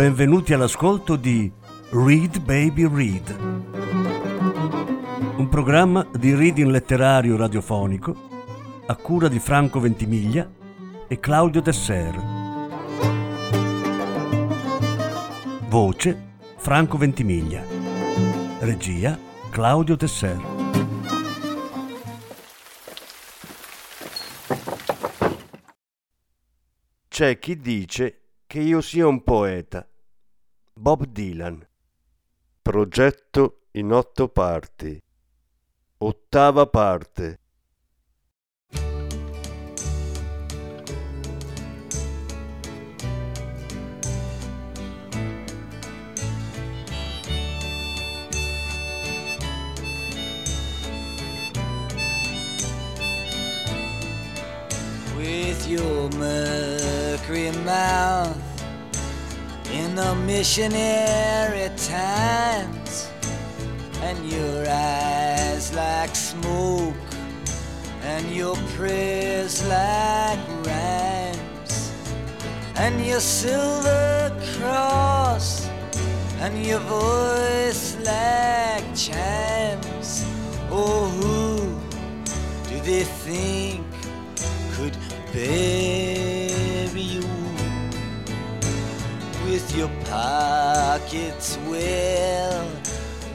Benvenuti all'ascolto di Read Baby Read, un programma di reading letterario radiofonico a cura di Franco Ventimiglia e Claudio Desser. Voce Franco Ventimiglia. Regia Claudio Desser. C'è chi dice che io sia un poeta. Bob Dylan. Progetto in otto parti. Ottava parte. with your mercury mouth the missionary times and your eyes like smoke and your prayers like rhymes and your silver cross and your voice like chimes oh who do they think could bury pockets well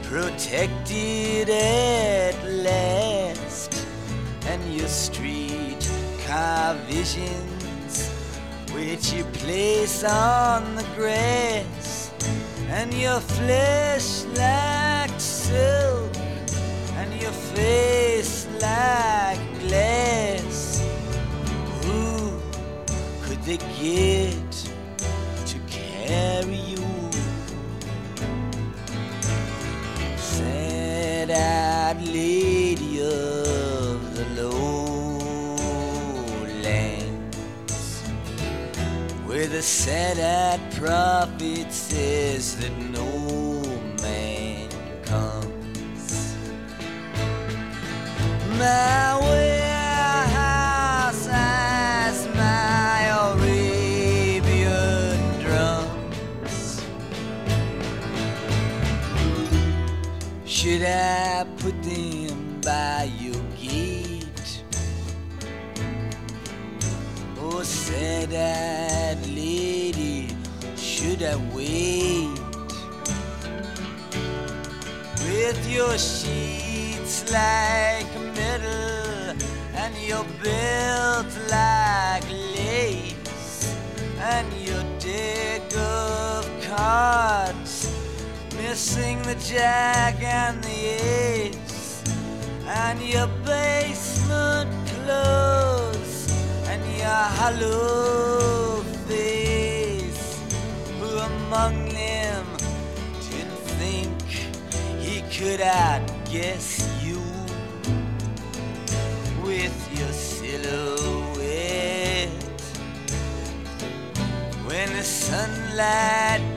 protected at last. And your street car visions which you place on the grass. And your flesh like silk and your face like glass. Who could they get to carry Sad-eyed lady of the lowlands, where the sad-eyed prophet says that no man comes. My warehouse I put them by your gate? Oh, sad-eyed lady, should I wait? with your sheets like metal and your belt like lace and your deck of cards missing the jack and the ace and your basement clothes and your hollow face. Who among them didn't think he could outguess you with your silhouette? When the sunlight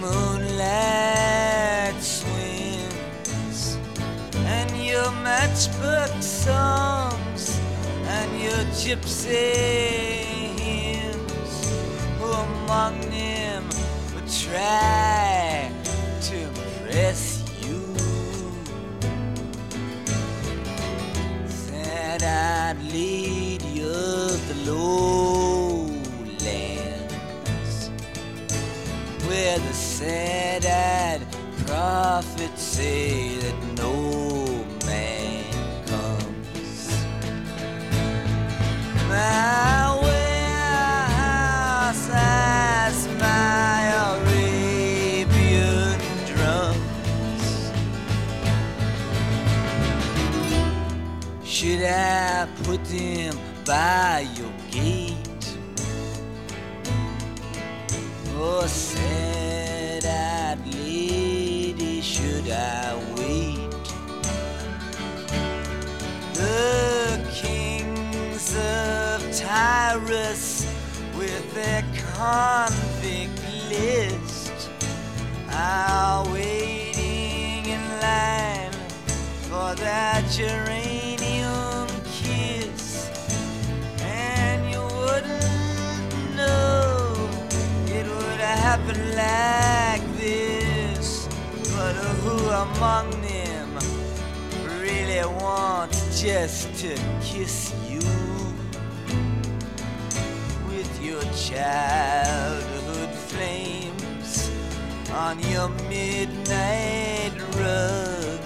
moonlight swims and your matchbook songs and your gypsy hymns who among them would try the sad-eyed prophets say that no man comes my warehouse my Arabian drums. Should I put them by your gate? Oh, sad-eyed Paris with their convict list. Are waiting in line for that geranium kiss. And you wouldn't know it would happen like this. But who among them really wants just to kiss your childhood flames on your midnight rug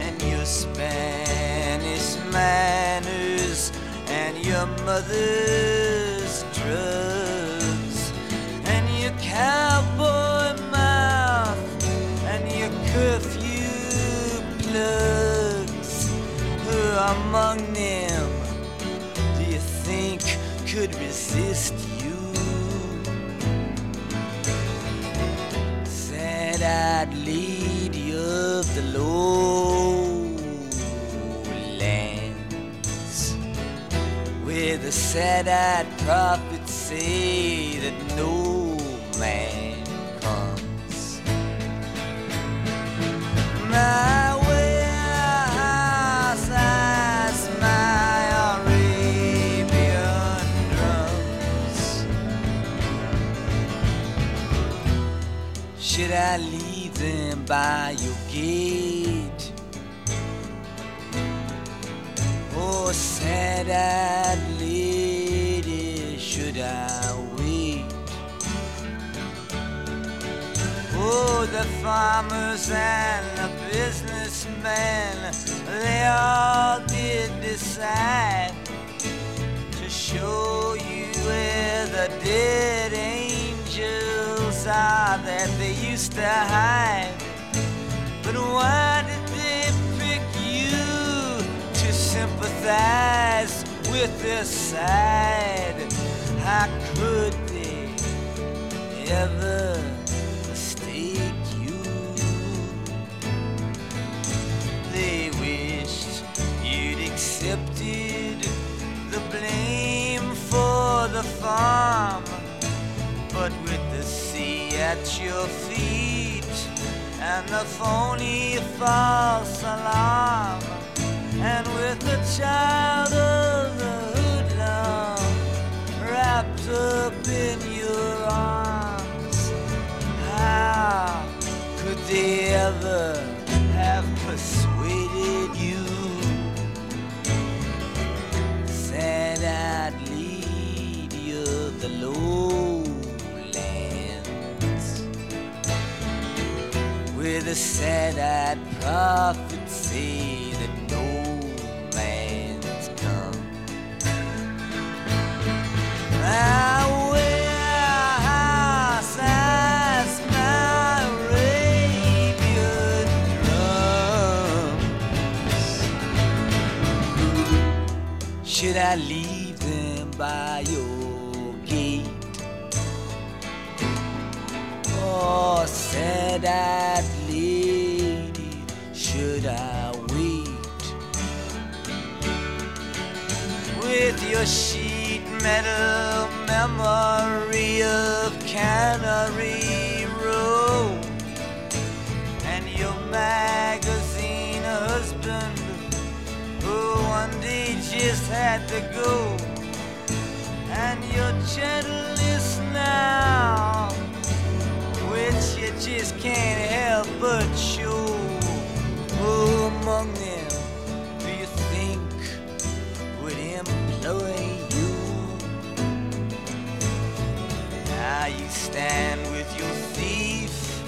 and your Spanish manners and your mother's drugs and your cowboy mouth and your curfew plugs. Who among resist you? Said I'd lead you of the lowlands where the sad-eyed prophets say that no man comes. My Should I leave them by your gate? Oh, sad-eyed lady, should I wait? Oh, the farmers and the businessmen, they all did decide to show you where the dead angels that they used to hide. But why did they pick you to sympathize with their side? How could they ever mistake you? They wished you'd accepted the blame for the farm, at your feet and the phony false alarm, and with the child of the hoodlum wrapped up in your arms, how could they ever where the sad-eyed prophets say that no man's come. Warehouse has my Arabian drums. Should I leave them by your gate? Oh, sad-eyed lady, your sheet metal memory of Cannery Row and your magazine husband who one day just had to go and your gentleness now which you just can't help but show. Among you? Now you stand with your thief,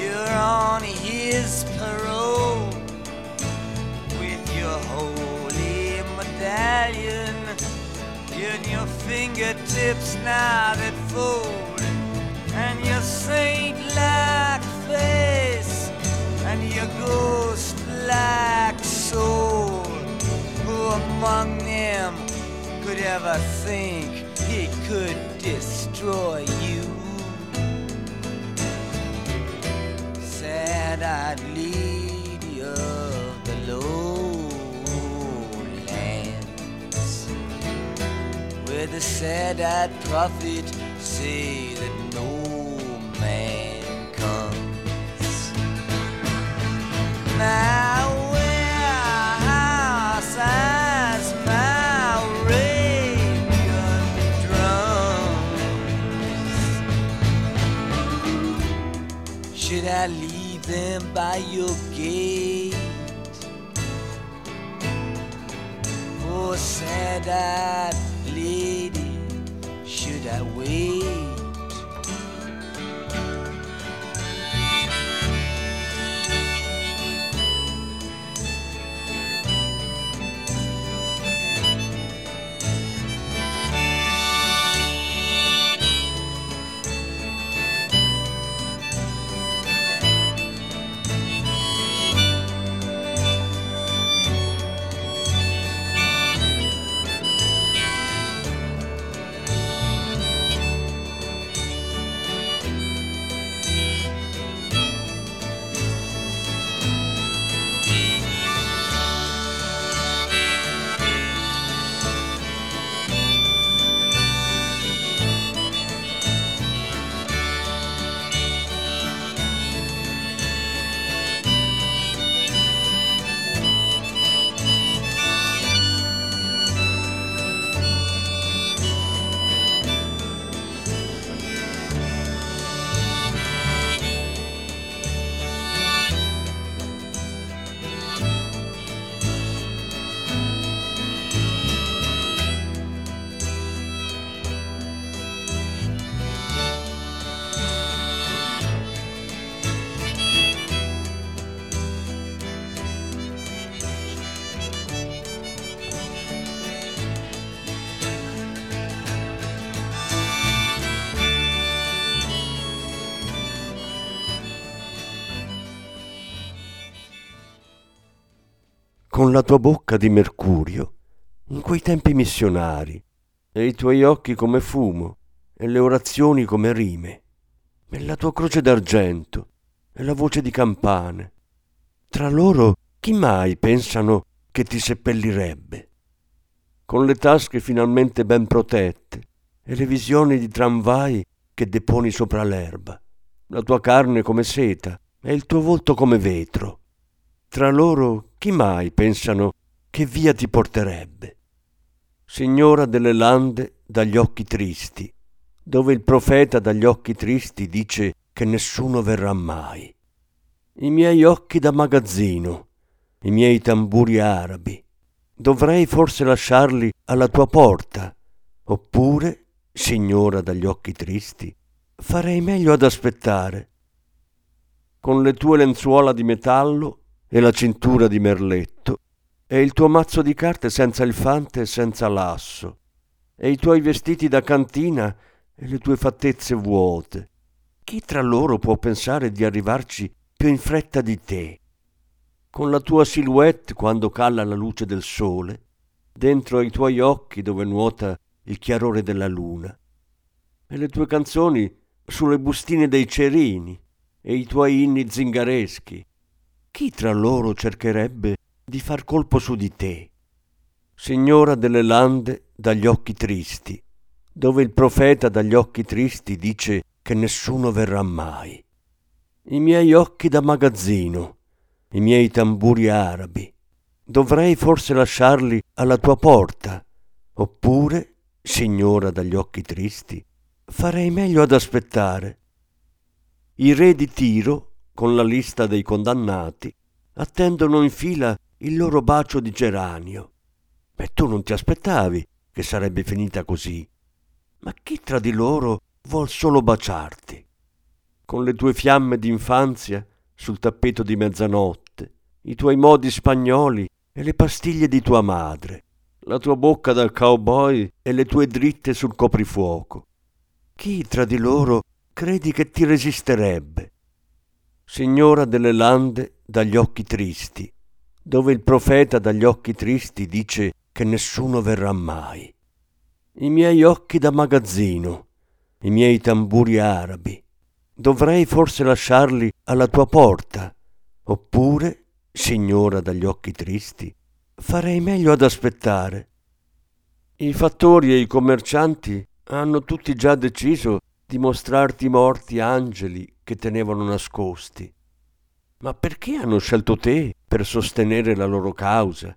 you're on his parole with your holy medallion in your fingertips now that fold and your saint-like face and your ghost-like soul. Who among could ever think he could destroy you? Lead you of the lowlands where the sad-eyed prophet say that no man comes. My Should I leave them by your gate? Oh, sad-eyed lady, should I wait? Con la tua bocca di mercurio, in quei tempi missionari, e i tuoi occhi come fumo, e le orazioni come rime, e la tua croce d'argento, e la voce di campane. Tra loro chi mai pensano che ti seppellirebbe? Con le tasche finalmente ben protette, e le visioni di tramvai che deponi sopra l'erba, la tua carne come seta, e il tuo volto come vetro. Tra loro chi mai pensano che via ti porterebbe? Signora delle lande dagli occhi tristi, dove il profeta dagli occhi tristi dice che nessuno verrà mai. I miei occhi da magazzino, i miei tamburi arabi, dovrei forse lasciarli alla tua porta, oppure, signora dagli occhi tristi, farei meglio ad aspettare. Con le tue lenzuola di metallo e la cintura di merletto, e il tuo mazzo di carte senza il fante e senza l'asso, e i tuoi vestiti da cantina e le tue fattezze vuote. Chi tra loro può pensare di arrivarci più in fretta di te? Con la tua silhouette quando cala la luce del sole, dentro ai tuoi occhi dove nuota il chiarore della luna, e le tue canzoni sulle bustine dei cerini, e i tuoi inni zingareschi, chi tra loro cercherebbe di far colpo su di te? Signora delle lande dagli occhi tristi, dove il profeta dagli occhi tristi dice che nessuno verrà mai. I miei occhi da magazzino, i miei tamburi arabi, dovrei forse lasciarli alla tua porta, oppure, signora dagli occhi tristi, farei meglio ad aspettare. I re di Tiro con la lista dei condannati, attendono in fila il loro bacio di geranio. E tu non ti aspettavi che sarebbe finita così. Ma chi tra di loro vuol solo baciarti? Con le tue fiamme d'infanzia sul tappeto di mezzanotte, i tuoi modi spagnoli e le pastiglie di tua madre, la tua bocca da cowboy e le tue dritte sul coprifuoco. Chi tra di loro credi che ti resisterebbe? Signora delle lande dagli occhi tristi, dove il profeta dagli occhi tristi dice che nessuno verrà mai. I miei occhi da magazzino, i miei tamburi arabi, dovrei forse lasciarli alla tua porta, oppure, signora dagli occhi tristi, farei meglio ad aspettare. I fattori e i commercianti hanno tutti già deciso di mostrarti morti angeli che tenevano nascosti. Ma perché hanno scelto te per sostenere la loro causa?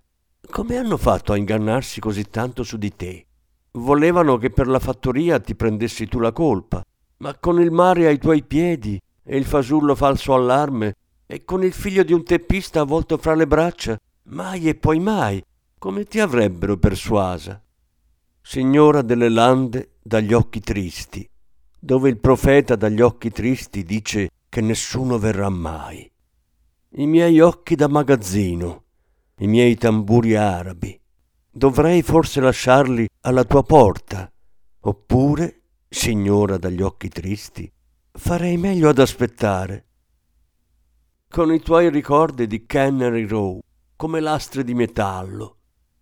Come hanno fatto a ingannarsi così tanto su di te? Volevano che per la fattoria ti prendessi tu la colpa, ma con il mare ai tuoi piedi e il fasullo falso allarme e con il figlio di un teppista avvolto fra le braccia, mai e poi mai, come ti avrebbero persuasa. Signora delle lande dagli occhi tristi, dove il profeta dagli occhi tristi dice che nessuno verrà mai. I miei occhi da magazzino, i miei tamburi arabi, dovrei forse lasciarli alla tua porta, oppure, signora dagli occhi tristi, farei meglio ad aspettare. Con i tuoi ricordi di Cannery Row, come lastre di metallo,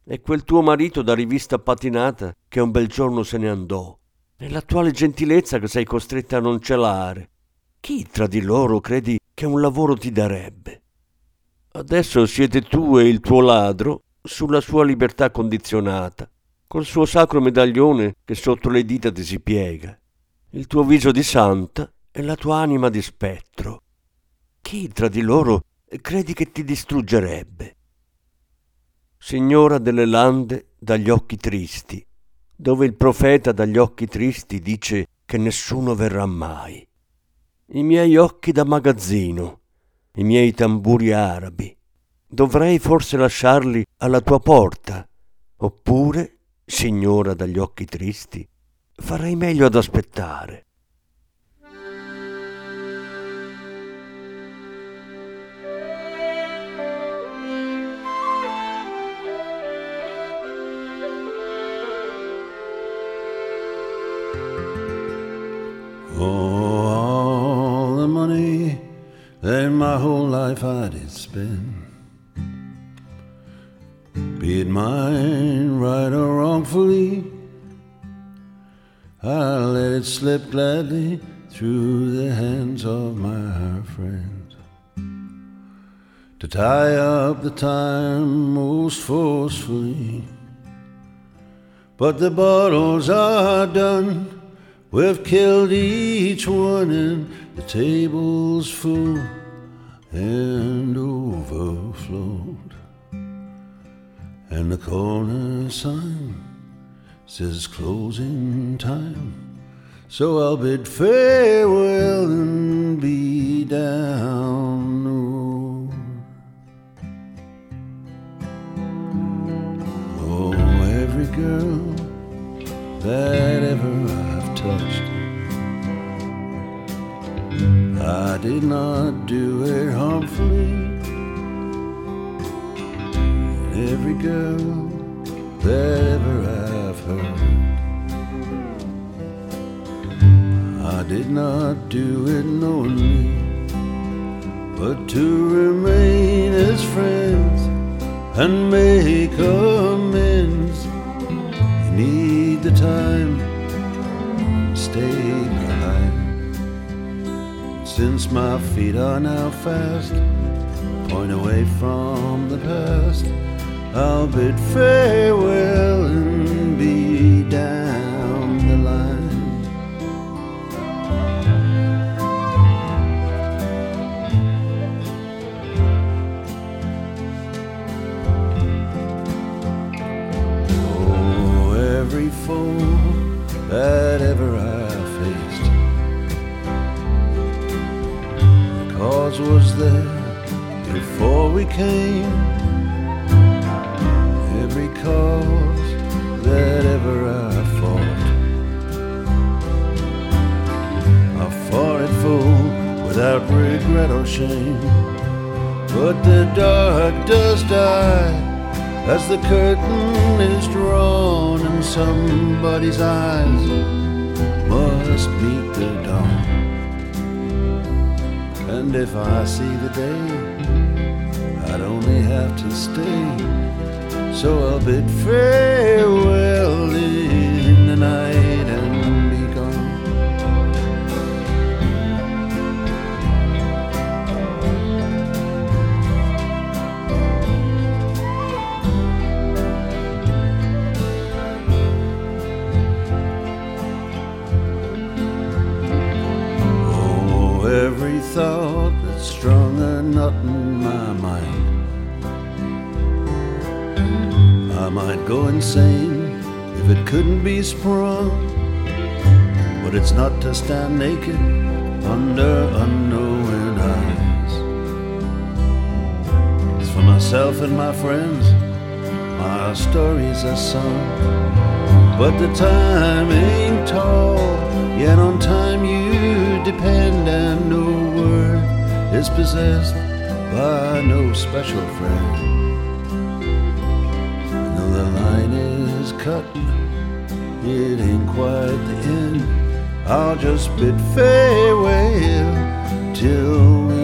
e quel tuo marito da rivista patinata che un bel giorno se ne andò, e l'attuale gentilezza che sei costretta a non celare. Chi tra di loro credi che un lavoro ti darebbe? Adesso siete tu e il tuo ladro sulla sua libertà condizionata, col suo sacro medaglione che sotto le dita ti si piega, il tuo viso di santa e la tua anima di spettro. Chi tra di loro credi che ti distruggerebbe? Signora delle lande dagli occhi tristi, dove il profeta dagli occhi tristi dice che nessuno verrà mai. I miei occhi da magazzino, i miei tamburi arabi, dovrei forse lasciarli alla tua porta, oppure, signora dagli occhi tristi, farei meglio ad aspettare. Oh, all the money that my whole life I did spend. Be it mine, right or wrongfully, I'll let it slip gladly through the hands of my friends. To tie up the time most forcefully. But the bottles are done, we've killed each one, and the table's full and overflowed. And the corner sign says closing time. So I'll bid farewell and be down the road. Oh, every girl that did not do it harmfully. Every girl that ever I've hurt, I did not do it knowingly, but to remain as friends and make amends. You need the time, Since my feet are now fast, point away from the past. I'll bid farewell So I'll myself and my friends, my stories are sung. But the time ain't tall, yet on time you depend, and no word is possessed by no special friend. And though the line is cut, it ain't quite the end. I'll just bid farewell till we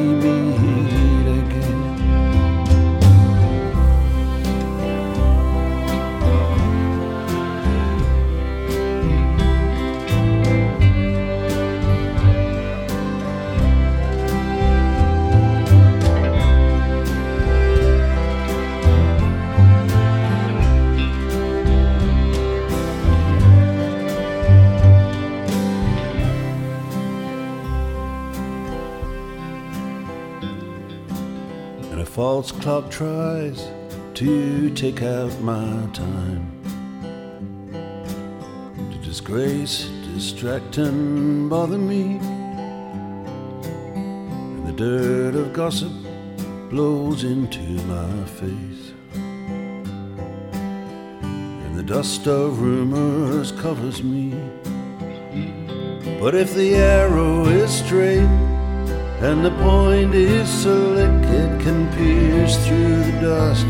false clock tries to take out my time. To disgrace, distract, and bother me. And the dirt of gossip blows into my face. And the dust of rumors covers me. But if the arrow is straight, and the point is slick, it can pierce through the dust,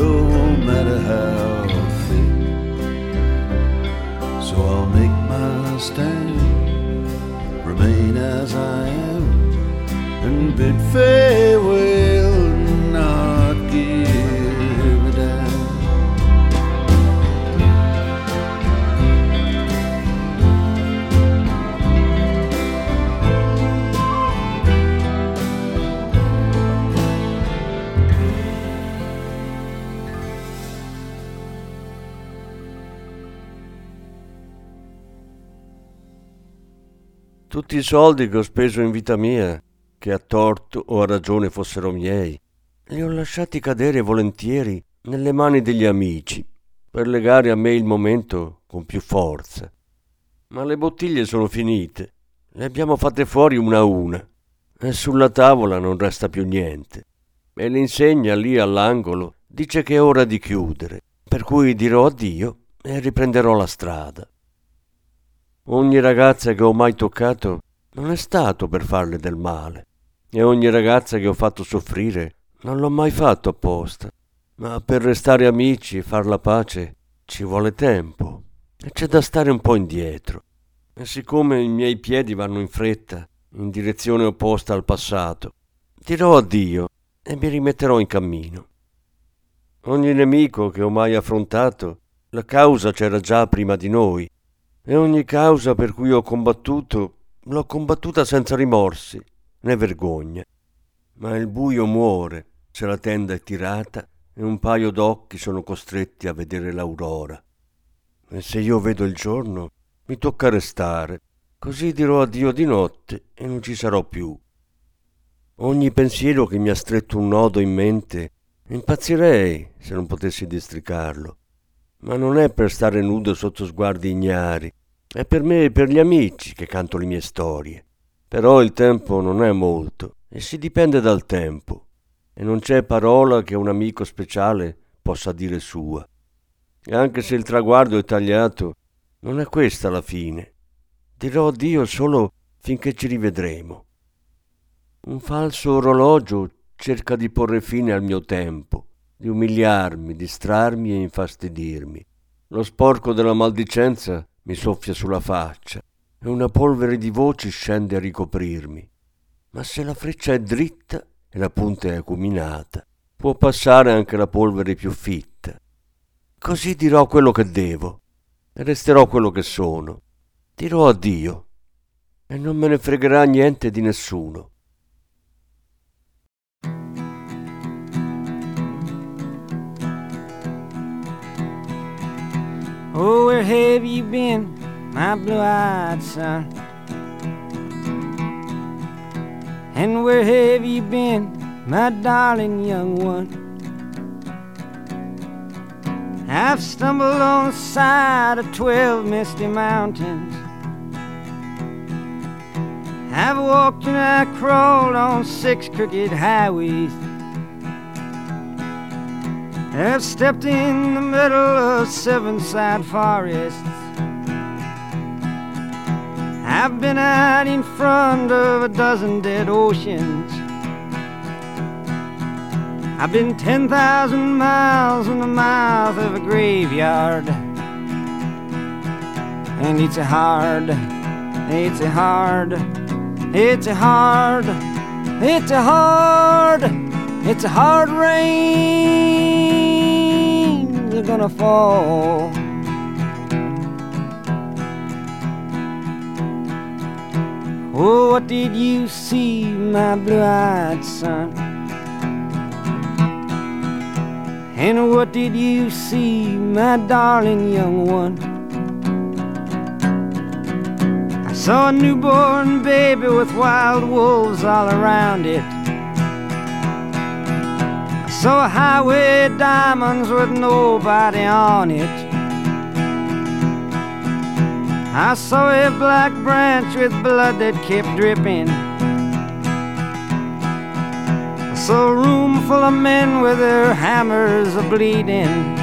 no matter how thick. So I'll make my stand, remain as I am, and bid farewell, Tutti i soldi che ho speso in vita mia, che a torto o a ragione fossero miei, li ho lasciati cadere volentieri nelle mani degli amici, per legare a me il momento con più forza. Ma le bottiglie sono finite, le abbiamo fatte fuori una a una, e sulla tavola non resta più niente. E l'insegna lì all'angolo dice che è ora di chiudere, per cui dirò addio e riprenderò la strada. Ogni ragazza che ho mai toccato non è stato per farle del male, e ogni ragazza che ho fatto soffrire non l'ho mai fatto apposta, ma per restare amici e far la pace ci vuole tempo e c'è da stare un po' indietro. E siccome i miei piedi vanno in fretta, in direzione opposta al passato, dirò addio e mi rimetterò in cammino. Ogni nemico che ho mai affrontato, la causa c'era già prima di noi, e ogni causa per cui ho combattuto l'ho combattuta senza rimorsi né vergogna. Ma il buio muore se la tenda è tirata e un paio d'occhi sono costretti a vedere l'aurora. E se io vedo il giorno, mi tocca restare, così dirò addio di notte e non ci sarò più. Ogni pensiero che mi ha stretto un nodo in mente, impazzirei se non potessi districarlo ma non è per stare nudo sotto sguardi ignari, è per me e per gli amici che canto le mie storie. Però il tempo non è molto e si dipende dal tempo, e non c'è parola che un amico speciale possa dire sua. E anche se il traguardo è tagliato, non è questa la fine. Dirò addio solo finché ci rivedremo. Un falso orologio cerca di porre fine al mio tempo di umiliarmi, distrarmi e infastidirmi. Lo sporco della maldicenza mi soffia sulla faccia e una polvere di voci scende a ricoprirmi. Ma se la freccia è dritta e la punta è acuminata, può passare anche la polvere più fitta. Così dirò quello che devo e resterò quello che sono. Dirò addio e non me ne fregherà niente di nessuno. Oh, where have you been, my blue eyed son? And where have you been, my darling young one? I've stumbled on the side of twelve misty mountains. I've walked and I crawled on six crooked highways. I've stepped in the middle of seven sad forests. I've been out in front of a dozen dead oceans. I've been 10,000 miles in the mouth of a graveyard. And it's a hard, it's a hard, it's a hard, it's a hard, it's a hard rain. They're gonna fall. Oh, what did you see, my blue eyed son? And what did you see, my darling young one? I saw a newborn baby with wild wolves all around it. Saw highway diamonds with nobody on it. I saw a black branch with blood that kept dripping. I saw a room full of men with their hammers a bleeding.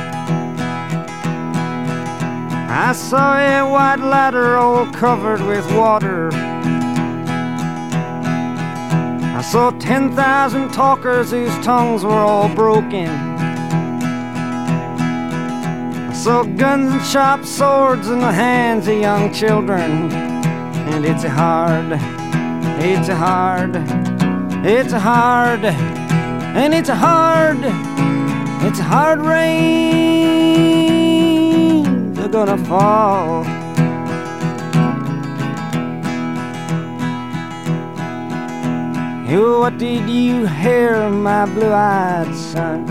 I saw a white ladder all covered with water. I saw 10,000 talkers whose tongues were all broken. I saw guns and sharp swords in the hands of young children. And it's hard, it's hard, it's hard, and it's hard, it's hard rain. They're gonna fall. What did you hear, my blue-eyed son?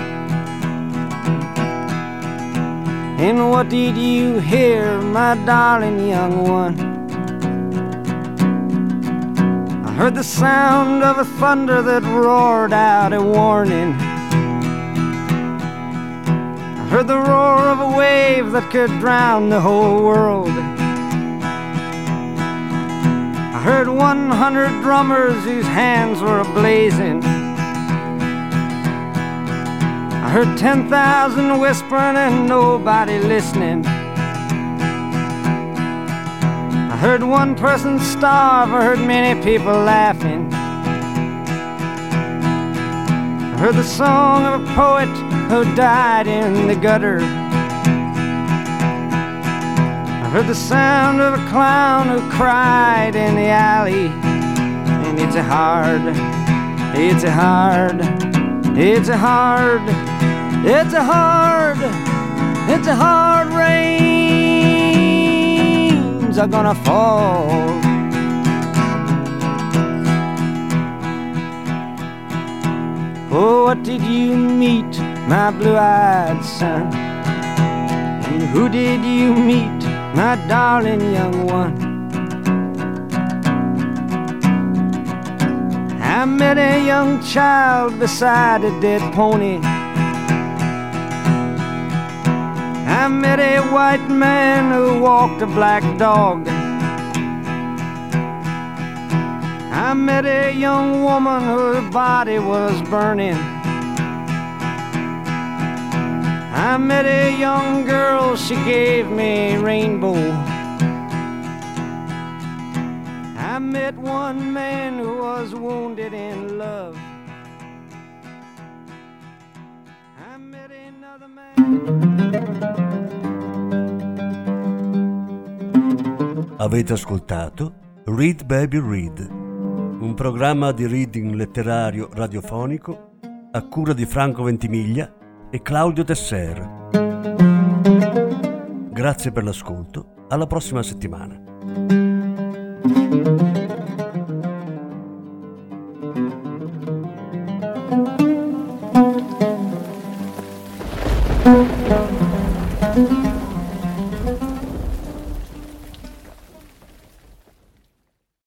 And what did you hear, my darling young one? I heard the sound of a thunder that roared out a warning. I heard the roar of a wave that could drown the whole world. I heard 100 drummers whose hands were ablazing. I heard 10,000 whispering and nobody listening. I heard one person starve, I heard many people laughing. I heard the song of a poet who died in the gutter. Heard the sound of a clown who cried in the alley. And it's a hard, it's a hard, it's a hard, it's a hard, it's a hard rains are gonna fall. Oh, what did you meet, my blue-eyed son? And who did you meet, my darling young one? I met a young child beside a dead pony. I met a white man who walked a black dog. I met a young woman whose body was burning. I met a young girl, she gave me a rainbow. I met one man who was wounded in love. I met another man. Avete ascoltato Read Baby Read, un programma di reading letterario radiofonico a cura di Franco Ventimiglia e Claudio Tesser. Grazie per l'ascolto, alla prossima settimana.